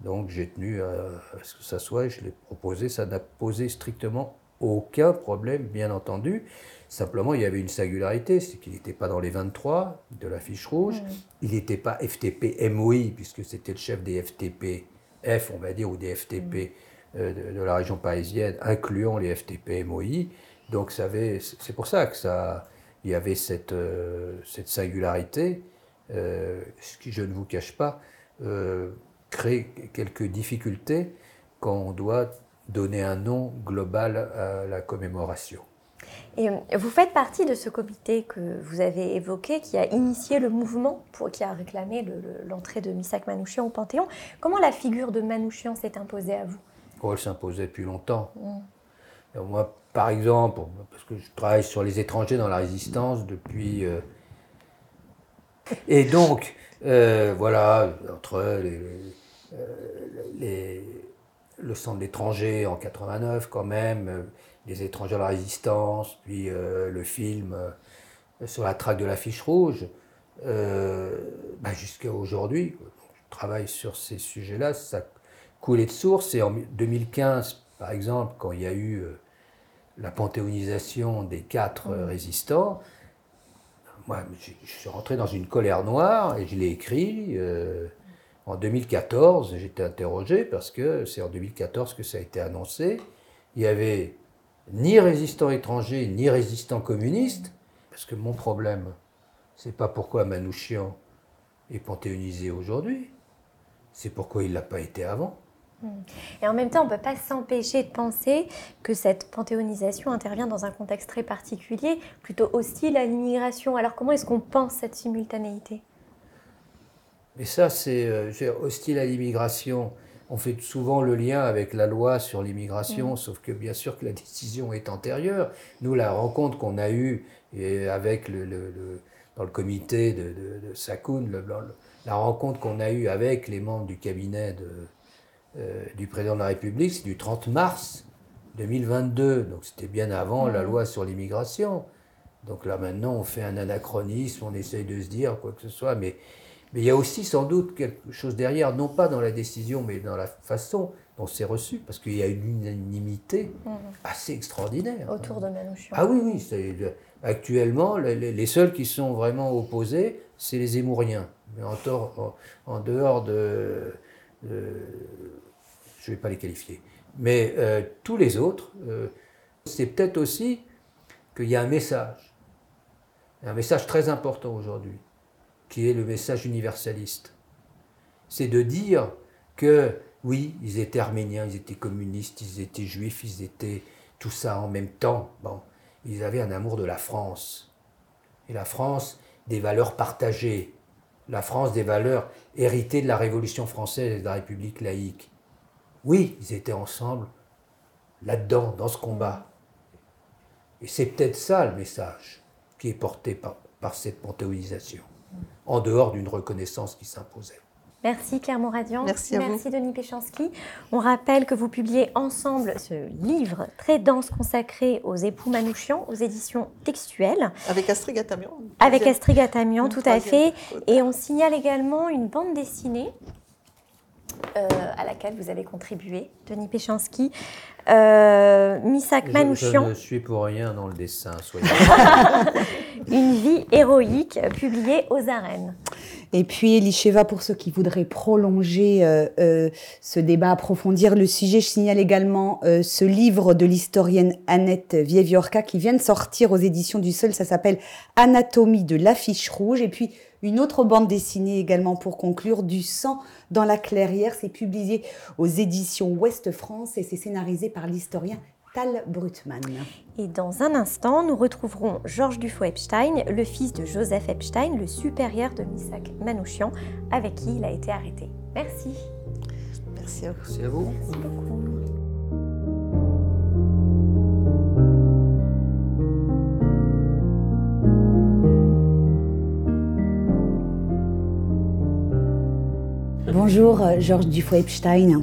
donc j'ai tenu à, ce que ça soit, et je l'ai proposé. Ça n'a posé strictement aucun problème, bien entendu. Simplement, il y avait une singularité, c'est qu'il n'était pas dans les 23 de la fiche rouge. Il n'était pas FTP MOI, puisque c'était le chef des FTP F, on va dire, ou des FTP euh, de, de, la région parisienne, incluant les FTP MOI. Donc c'est pour ça que ça, il y avait cette, euh, cette singularité, euh, ce qui, je ne vous cache pas, euh, crée quelques difficultés quand on doit donner un nom global à la commémoration. Et vous faites partie de ce comité que vous avez évoqué, qui a initié le mouvement, pour, qui a réclamé l'entrée de Missak Manouchian au Panthéon. Comment la figure de Manouchian s'est imposée à vous? Oh, Elle s'imposait depuis longtemps. Mmh. Moi, par exemple, parce que je travaille sur les étrangers dans la résistance depuis. Euh, et donc, euh, voilà, entre euh, les, le centre d'étrangers en 89, quand même, les étrangers dans la résistance, puis le film sur la traque de la fiche rouge, bah, jusqu'à aujourd'hui, je travaille sur ces sujets-là, ça coulait de source. Et en 2015, par exemple, quand il y a eu la panthéonisation des quatre mm. résistants, moi, je, suis rentré dans une colère noire et je l'ai écrit euh, en 2014. J'étais interrogé parce que c'est en 2014 que ça a été annoncé. Il n'y avait ni résistants étrangers ni résistants communistes, parce que mon problème, c'est pas pourquoi Manouchian est panthéonisé aujourd'hui, c'est pourquoi il ne l'a pas été avant. Et en même temps, on ne peut pas s'empêcher de penser que cette panthéonisation intervient dans un contexte très particulier, plutôt hostile à l'immigration. Alors comment est-ce qu'on pense cette simultanéité? Mais ça, c'est euh, hostile à l'immigration. On fait souvent le lien avec la loi sur l'immigration, mm. sauf que bien sûr que la décision est antérieure. Nous, la rencontre qu'on a eue avec le, dans le comité de, de, de Sakoun, la rencontre qu'on a eue avec les membres du cabinet de, du président de la République, c'est du 30 mars 2022, donc c'était bien avant la loi sur l'immigration. Donc là maintenant on fait un anachronisme, on essaye de se dire quoi que ce soit, mais, mais il y a aussi sans doute quelque chose derrière, non pas dans la décision, mais dans la façon dont c'est reçu, parce qu'il y a une unanimité mmh. assez extraordinaire. Autour de Manouchian. Ah oui, oui, actuellement les, seuls qui sont vraiment opposés, c'est les Émouriens. Mais en, en dehors de euh, je ne vais pas les qualifier. Mais euh, tous les autres, euh, c'est peut-être aussi qu'il y a un message, un message très important aujourd'hui, qui est le message universaliste. C'est de dire que oui, ils étaient arméniens, ils étaient communistes, ils étaient juifs, ils étaient tout ça en même temps. Bon, ils avaient un amour de la France. Et la France, des valeurs partagées, la France des valeurs héritées de la Révolution française et de la République laïque. Oui, ils étaient ensemble là-dedans, dans ce combat. Et c'est peut-être ça le message qui est porté par, cette panthéonisation. en dehors d'une reconnaissance qui s'imposait. Merci Claire Moradian. Merci à vous. Merci Denis Péchanski. On rappelle que vous publiez ensemble ce livre très dense consacré aux époux Manouchian aux éditions textuelles Avec Astrid Gatamian. avec Astrid Gatamian, tout à fait. Et on signale également une bande dessinée euh, à laquelle vous avez contribué, Denis Péchanski. Euh, Misak Je, je Manouchian, ne suis pour rien dans le dessin, soyez. Une vie héroïque, publiée aux arènes. Et puis, Elisheva, pour ceux qui voudraient prolonger euh, euh, ce débat, approfondir le sujet, je signale également euh, ce livre de l'historienne Annette Vieviorca qui vient de sortir aux éditions du Seul. Ça s'appelle Anatomie de l'affiche rouge. Et puis, une autre bande dessinée également pour conclure, Du sang dans la clairière. C'est publié aux éditions Ouest France et c'est scénarisé par l'historien Tal Brutmann. Et dans un instant, nous retrouverons Georges Dufault-Epstein, le fils de Joseph Epstein, le supérieur de Misak Manouchian, avec qui il a été arrêté. Merci. Merci à vous. Merci à vous. Merci beaucoup. Bonjour, euh, Georges Dufoy-Epstein.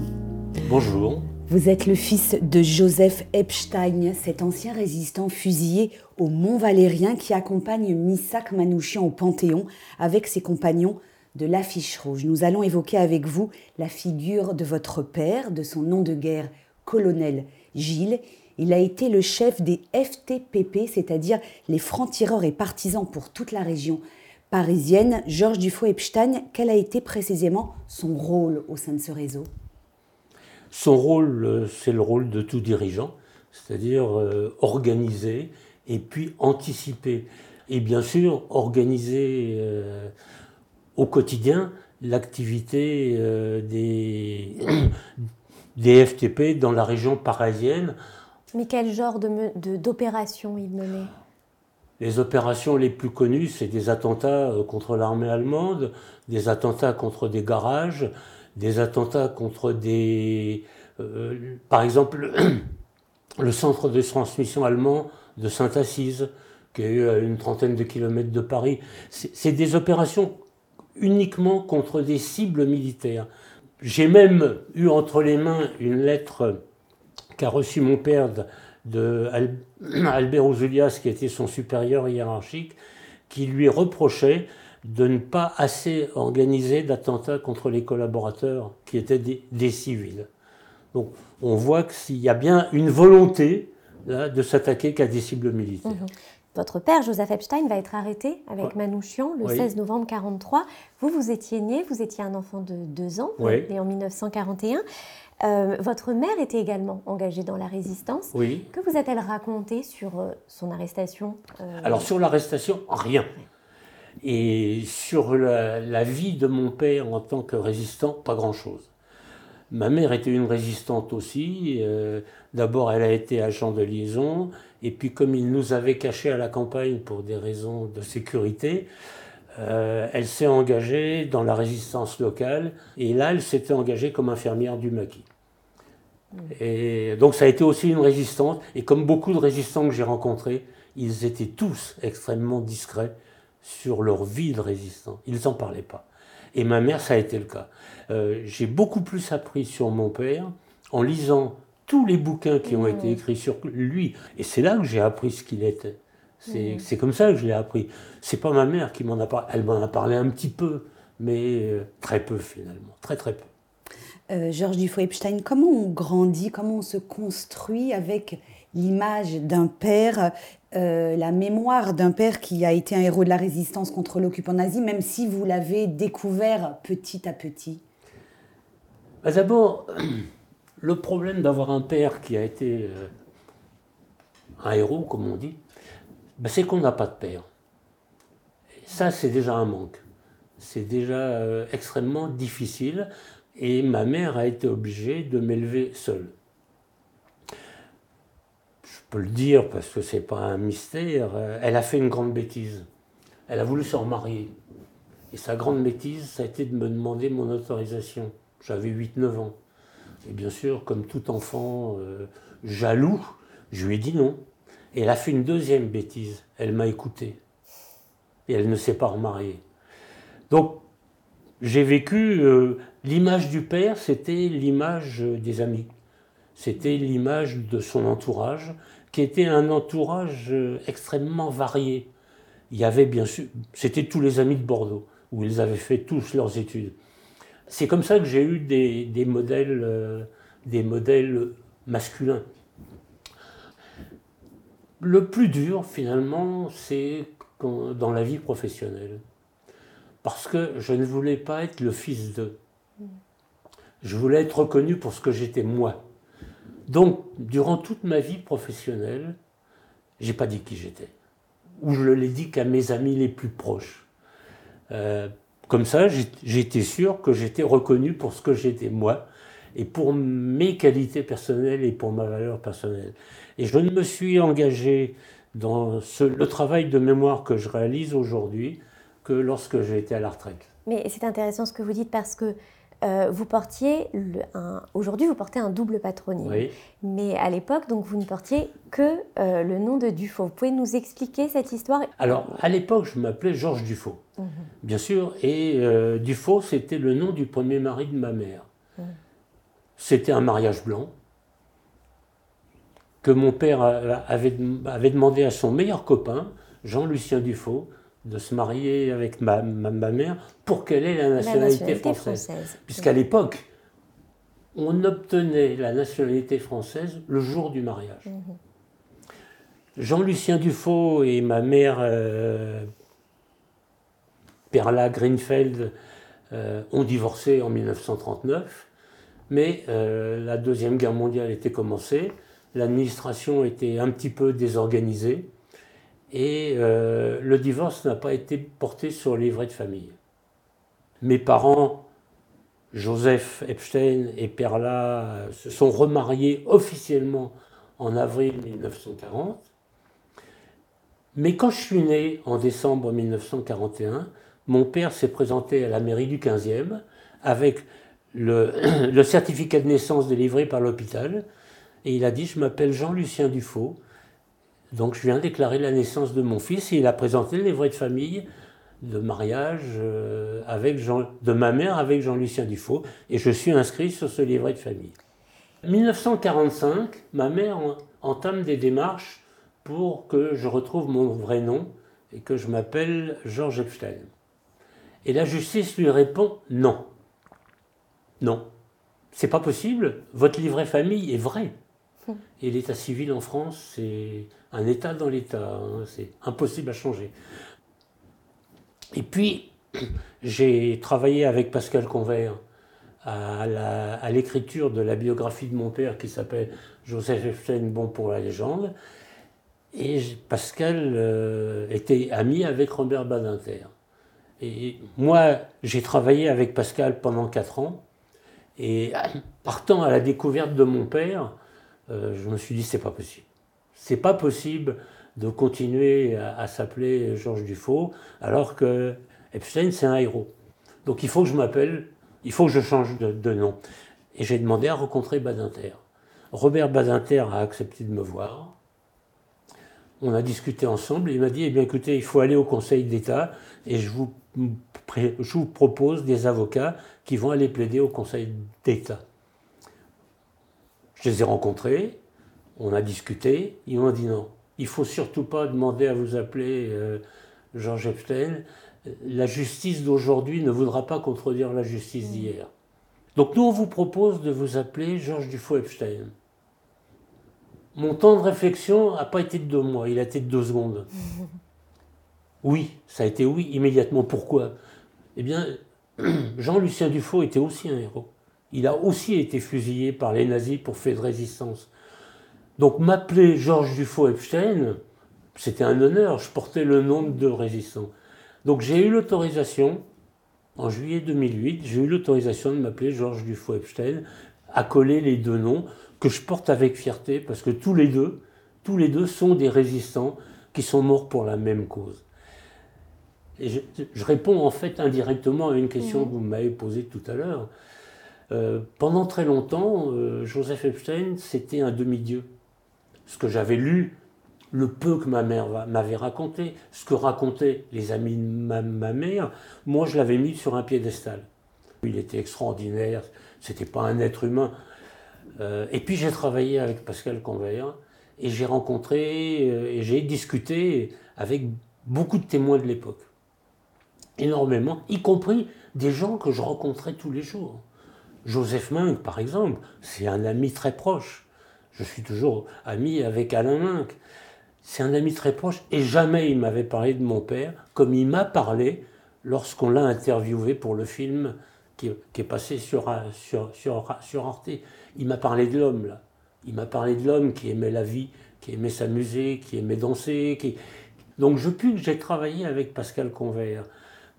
Bonjour. Vous êtes le fils de Joseph Epstein, cet ancien résistant fusillé au Mont Valérien qui accompagne Missak Manouchian au Panthéon avec ses compagnons de l'affiche rouge. Nous allons évoquer avec vous la figure de votre père, de son nom de guerre, colonel Gilles. Il a été le chef des FTPP, c'est-à-dire les francs-tireurs et partisans pour toute la région parisienne. Georges Dufoy-Epstein, quel a été précisément son rôle au sein de ce réseau? Son rôle, euh, c'est le rôle de tout dirigeant, c'est-à-dire euh, organiser et puis anticiper. Et bien sûr, organiser euh, au quotidien l'activité euh, des, des FTP dans la région parisienne. Mais quel genre de me- de- d'opération il menait? Les opérations les plus connues, c'est des attentats euh, contre l'armée allemande, des attentats contre des garages, des attentats contre des... euh, par exemple, le centre de transmission allemand de Sainte-Assise, qui est à une trentaine de kilomètres de Paris. C'est des opérations uniquement contre des cibles militaires. J'ai même eu entre les mains une lettre qu'a reçue mon père de, de Al- Albert Ouzoulias, qui était son supérieur hiérarchique, qui lui reprochait de ne pas assez organiser d'attentats contre les collaborateurs qui étaient des, des civils. Donc on voit qu'il y a bien une volonté là, de s'attaquer qu'à des cibles militaires. Votre père, Joseph Epstein, va être arrêté avec Ouais. Manouchian le Oui. 16 novembre 1943. Vous, vous étiez né, vous étiez un enfant de deux ans, Oui. né en 1941. Euh, votre mère était également engagée dans la résistance. Oui. Que vous a-t-elle raconté sur euh, son arrestation euh, Alors sur l'arrestation, rien. Et sur la, la vie de mon père en tant que résistant, pas grand-chose. Ma mère était une résistante aussi. D'abord, elle a été agent de liaison. Et puis, comme il nous avait cachés à la campagne pour des raisons de sécurité, euh, elle s'est engagée dans la résistance locale. Et là, elle s'était engagée comme infirmière du maquis. Et donc, ça a été aussi une résistante. Et comme beaucoup de résistants que j'ai rencontrés, ils étaient tous extrêmement discrets sur leur vie de résistant. Ils n'en parlaient pas. Et ma mère, ça a été le cas. Euh, j'ai beaucoup plus appris sur mon père en lisant tous les bouquins qui ont été écrits sur lui. Et c'est là que j'ai appris ce qu'il était. C'est comme ça que je l'ai appris. C'est pas ma mère qui m'en a parlé. Elle m'en a parlé un petit peu, mais euh, très peu finalement. Très très peu. Euh, Georges Dufoy-Epstein, comment on grandit, comment on se construit avec l'image d'un père, euh, la mémoire d'un père qui a été un héros de la résistance contre l'occupant nazi, même si vous l'avez découvert petit à petit? Bah, D'abord, le problème d'avoir un père qui a été euh, un héros, comme on dit, bah, c'est qu'on n'a pas de père. Ça, c'est déjà un manque. C'est déjà euh, extrêmement difficile. Et ma mère a été obligée de m'élever seule. Je peux le dire parce que c'est pas un mystère. euh, Elle a fait une grande bêtise. Elle a voulu se remarier. Et sa grande bêtise, ça a été de me demander mon autorisation. J'avais 8-9 ans. Et bien sûr, comme tout enfant euh, jaloux, je lui ai dit non. Et elle a fait une deuxième bêtise. Elle m'a écouté. Et elle ne s'est pas remariée. Donc, j'ai vécu, euh, l'image du père, c'était l'image des amis. C'était l'image de son entourage, qui était un entourage euh, extrêmement varié. Il y avait bien sûr, c'était tous les amis de Bordeaux, où ils avaient fait tous leurs études. C'est comme ça que j'ai eu des, euh, des modèles masculins. Le plus dur, finalement, c'est dans la vie professionnelle. Parce que je ne voulais pas être le fils d'eux. Je voulais être reconnu pour ce que j'étais moi. Donc, durant toute ma vie professionnelle, j'ai pas dit qui j'étais. Ou je ne l'ai dit qu'à mes amis les plus proches. Euh, comme ça, j'étais sûr que j'étais reconnu pour ce que j'étais moi, et pour mes qualités personnelles et pour ma valeur personnelle. Et je ne me suis engagé dans le travail de mémoire que je réalise aujourd'hui que lorsque j'ai été à la retraite. Mais c'est intéressant ce que vous dites parce que euh, vous portiez, aujourd'hui vous portez un double patronyme. Oui. Mais à l'époque, donc vous ne portiez que euh, le nom de Dufaux. Vous pouvez nous expliquer cette histoire? Alors, à l'époque, je m'appelais Georges Dufaux, mhm. bien sûr. Et euh, Dufaux, c'était le nom du premier mari de ma mère. Mhm. C'était un mariage blanc que mon père avait, avait demandé à son meilleur copain, Jean-Lucien Dufaux, de se marier avec ma, ma, mère pour qu'elle ait la nationalité, française. Puisqu'à l'époque, on obtenait la nationalité française le jour du mariage. Mhm. Jean-Lucien Dufaux et ma mère, euh, Perla Greenfeld, euh, ont divorcé en 1939, mais euh, la Deuxième Guerre mondiale était commencée, l'administration était un petit peu désorganisée, et euh, le divorce n'a pas été porté sur le livret de famille. Mes parents, Joseph Epstein et Perla, se sont remariés officiellement en avril 1940. Mais quand je suis né en décembre 1941, mon père s'est présenté à la mairie du 15e avec le certificat de naissance délivré par l'hôpital et il a dit Je m'appelle Jean-Lucien Dufaux donc je viens déclarer la naissance de mon fils et il a présenté le livret de famille de mariage euh, avec de ma mère avec Jean-Lucien Dufaux et je suis inscrit sur ce livret de famille. 1945, ma mère entame des démarches pour que je retrouve mon vrai nom et que je m'appelle Georges Epstein. Et la justice lui répond non. Non. C'est pas possible, votre livret famille est vrai. Et l'état civil en France, c'est un état dans l'état. Hein, c'est impossible à changer. Et puis, j'ai travaillé avec Pascal Convert à l'écriture de la biographie de mon père qui s'appelle Joseph Epstein, bon pour la légende. Et Pascal euh, était ami avec Robert Badinter. Et moi, j'ai travaillé avec Pascal pendant quatre ans. Et partant à la découverte de mon père, euh, je me suis dit, c'est pas possible. C'est pas possible de continuer à, s'appeler Georges Dufaux alors que Epstein, c'est un héros. Donc il faut que je m'appelle, il faut que je change de, nom. Et j'ai demandé à rencontrer Badinter. Robert Badinter a accepté de me voir. On a discuté ensemble et il m'a dit, eh bien écoutez, il faut aller au Conseil d'État et je vous, je vous propose des avocats qui vont aller plaider au Conseil d'État. Je les ai rencontrés, on a discuté, ils m'ont dit non, il faut surtout pas demander à vous appeler euh, Georges Epstein. La justice d'aujourd'hui ne voudra pas contredire la justice d'hier. Donc nous, on vous propose de vous appeler Georges Dufaux Epstein. Mon temps de réflexion n'a pas été de deux mois, il a été de deux secondes. Oui, ça a été oui immédiatement. Pourquoi? Eh bien, Jean-Lucien Dufaux était aussi un héros il a aussi été fusillé par les nazis pour fait de résistance. Donc m'appeler Georges Dufaux Epstein, c'était un honneur, je portais le nom de résistant. Donc j'ai eu l'autorisation, en juillet 2008, j'ai eu l'autorisation de m'appeler Georges Dufaux Epstein, à coller les deux noms, que je porte avec fierté, parce que tous les deux, tous les deux sont des résistants qui sont morts pour la même cause. Et je, réponds en fait indirectement à une question que vous m'avez posée tout à l'heure. Euh, pendant très longtemps, euh, Joseph Epstein, c'était un demi-dieu. Ce que j'avais lu le peu que ma mère m'avait raconté, ce que racontaient les amis de ma, mère, moi je l'avais mis sur un piédestal. Il était extraordinaire, c'était pas un être humain. Euh, et puis j'ai travaillé avec Pascal Conveyor et j'ai rencontré et j'ai discuté avec beaucoup de témoins de l'époque. Énormément, y compris des gens que je rencontrais tous les jours. Joseph Mink, par exemple, c'est un ami très proche. Je suis toujours ami avec Alain Mink. C'est un ami très proche et jamais il m'avait parlé de mon père comme il m'a parlé lorsqu'on l'a interviewé pour le film qui, est passé sur, sur, Arte. Il m'a parlé de l'homme, là. Il m'a parlé de l'homme qui aimait la vie, qui aimait s'amuser, qui aimait danser. Donc depuis que j'ai travaillé avec Pascal Convert,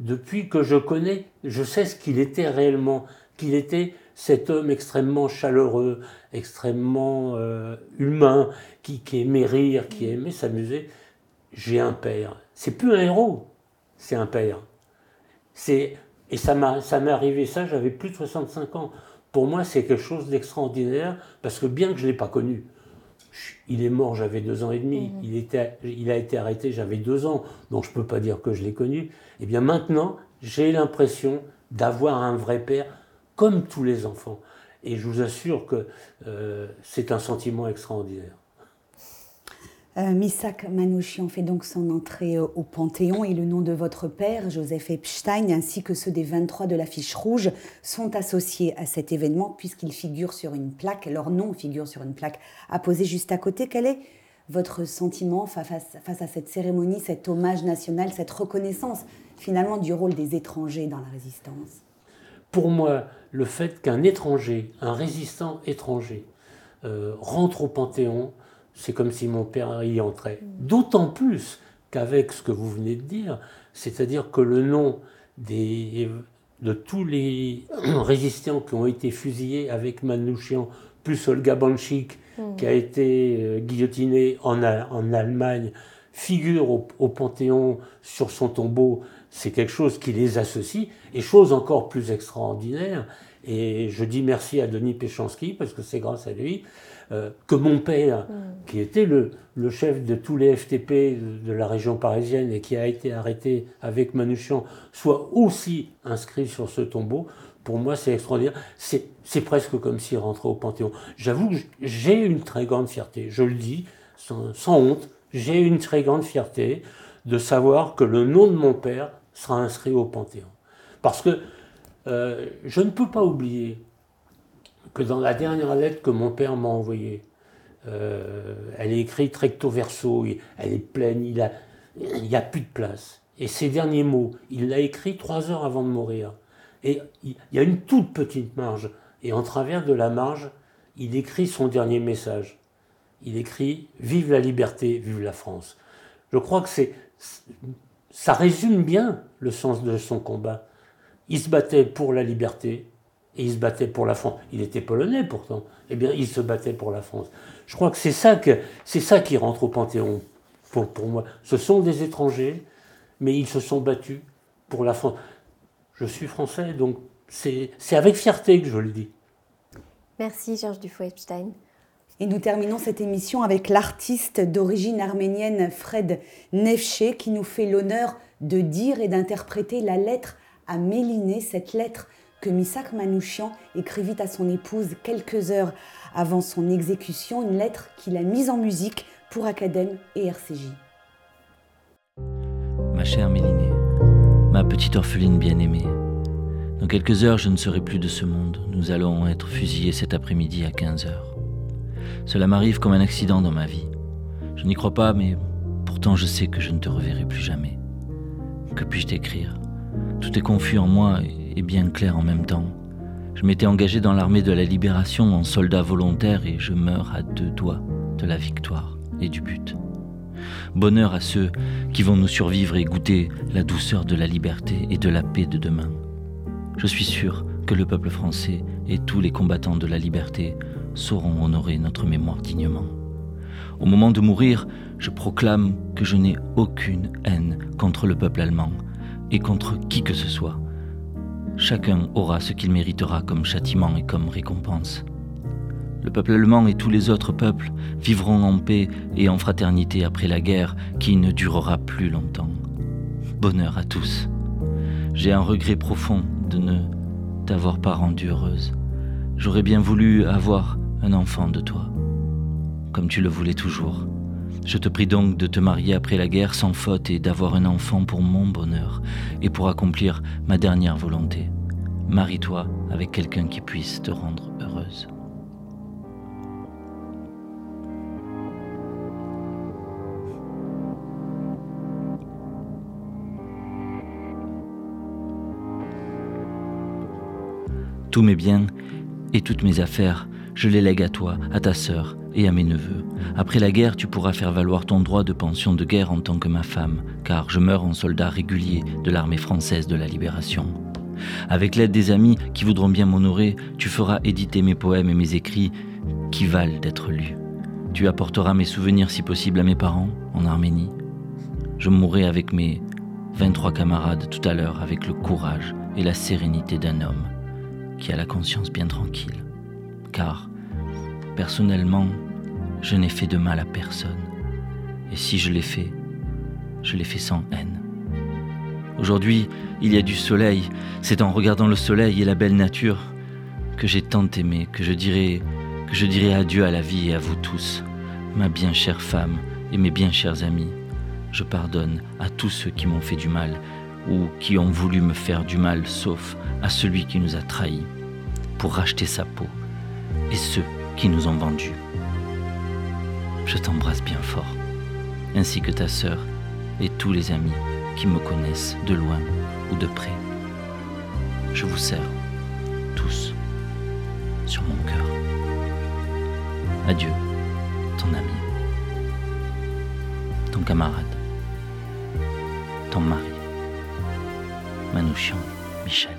depuis que je connais, je sais ce qu'il était réellement, qu'il était cet homme extrêmement chaleureux, extrêmement euh, humain, qui, aimait rire, qui aimait s'amuser. J'ai un père. C'est plus un héros, c'est un père. C'est et ça m'est arrivé ça, j'avais plus de 65 ans. Pour moi, c'est quelque chose d'extraordinaire parce que bien que je l'ai pas connu, il est mort, j'avais deux ans et demi. Mmh. Il, était, il a été arrêté, j'avais deux ans, donc je peux pas dire que je l'ai connu. Et eh bien maintenant, j'ai l'impression d'avoir un vrai père comme tous les enfants. Et je vous assure que euh, c'est un sentiment extraordinaire. Euh, Misak Manouchian fait donc son entrée au Panthéon et le nom de votre père, Joseph Epstein, ainsi que ceux des 23 de l'affiche rouge sont associés à cet événement puisqu'ils figurent sur une plaque, leur nom figure sur une plaque apposée juste à côté. Quel est votre sentiment face, face à cette cérémonie, cet hommage national, cette reconnaissance finalement du rôle des étrangers dans la résistance? Pour moi, le fait qu'un étranger, un résistant étranger, euh, rentre au Panthéon, c'est comme si mon père y entrait. D'autant plus qu'avec ce que vous venez de dire, c'est-à-dire que le nom des, de tous les résistants qui ont été fusillés avec Manouchian, plus Olga Banchik, hmm. qui a été euh, guillotiné en, en Allemagne, figure au, Panthéon sur son tombeau, c'est quelque chose qui les associe. Et chose encore plus extraordinaire, et je dis merci à Denis Péchanski, parce que c'est grâce à lui, euh, que mon père, mm. qui était le, le, chef de tous les FTP de, la région parisienne et qui a été arrêté avec Manouchian, soit aussi inscrit sur ce tombeau. Pour moi, c'est extraordinaire. C'est presque comme s'il rentrait au Panthéon. J'avoue que j'ai une très grande fierté, je le dis, sans, sans honte, j'ai une très grande fierté de savoir que le nom de mon père sera inscrit au Panthéon. Parce que euh, je ne peux pas oublier que dans la dernière lettre que mon père m'a envoyée, euh, elle est écrite recto verso, elle est pleine, il n'y a, plus de place. Et ces derniers mots, il l'a écrit trois heures avant de mourir. Et il y a une toute petite marge. Et en travers de la marge, il écrit son dernier message il écrit Vive la liberté, vive la France. Je crois que c'est, ça résume bien le sens de son combat. Il se battait pour la liberté et il se battait pour la France. Il était polonais pourtant. Eh bien, il se battait pour la France. Je crois que c'est ça, qui rentre au Panthéon pour, moi. Ce sont des étrangers, mais ils se sont battus pour la France. Je suis français, donc c'est, avec fierté que je le dis. Merci Georges Dufour-Epstein. Et nous terminons cette émission avec l'artiste d'origine arménienne Fred Nefché qui nous fait l'honneur de dire et d'interpréter la lettre à Méliné, cette lettre que Misak Manouchian écrivit à son épouse quelques heures avant son exécution, une lettre qu'il a mise en musique pour Acadème et RCJ. Ma chère Méliné, ma petite orpheline bien-aimée, dans quelques heures je ne serai plus de ce monde. Nous allons être fusillés cet après-midi à 15 heures. Cela m'arrive comme un accident dans ma vie. Je n'y crois pas, mais pourtant je sais que je ne te reverrai plus jamais. Que puis-je t'écrire? Tout est confus en moi et bien clair en même temps. Je m'étais engagé dans l'armée de la libération en soldat volontaire et je meurs à deux doigts de la victoire et du but. Bonheur à ceux qui vont nous survivre et goûter la douceur de la liberté et de la paix de demain. Je suis sûr le peuple français et tous les combattants de la liberté sauront honorer notre mémoire dignement. Au moment de mourir, je proclame que je n'ai aucune haine contre le peuple allemand et contre qui que ce soit. Chacun aura ce qu'il méritera comme châtiment et comme récompense. Le peuple allemand et tous les autres peuples vivront en paix et en fraternité après la guerre qui ne durera plus longtemps. Bonheur à tous. J'ai un regret profond de ne t'avoir pas rendue heureuse. J'aurais bien voulu avoir un enfant de toi, comme tu le voulais toujours. Je te prie donc de te marier après la guerre sans faute et d'avoir un enfant pour mon bonheur et pour accomplir ma dernière volonté. Marie-toi avec quelqu'un qui puisse te rendre heureuse. Tous mes biens et toutes mes affaires, je les lègue à toi, à ta sœur et à mes neveux. Après la guerre, tu pourras faire valoir ton droit de pension de guerre en tant que ma femme, car je meurs en soldat régulier de l'armée française de la libération. Avec l'aide des amis qui voudront bien m'honorer, tu feras éditer mes poèmes et mes écrits qui valent d'être lus. Tu apporteras mes souvenirs si possible à mes parents en Arménie. Je mourrai avec mes 23 camarades tout à l'heure avec le courage et la sérénité d'un homme qui a la conscience bien tranquille. Car, personnellement, je n'ai fait de mal à personne. Et si je l'ai fait, je l'ai fait sans haine. Aujourd'hui, il y a du soleil. C'est en regardant le soleil et la belle nature que j'ai tant aimé, que je dirai que je dirai adieu à la vie et à vous tous, ma bien chère femme et mes bien chers amis. Je pardonne à tous ceux qui m'ont fait du mal ou qui ont voulu me faire du mal, sauf à celui qui nous a trahis pour racheter sa peau, et ceux qui nous ont vendus. Je t'embrasse bien fort, ainsi que ta sœur et tous les amis qui me connaissent de loin ou de près. Je vous serre tous sur mon cœur. Adieu, ton ami, ton camarade, ton mari, Manouchian Michel.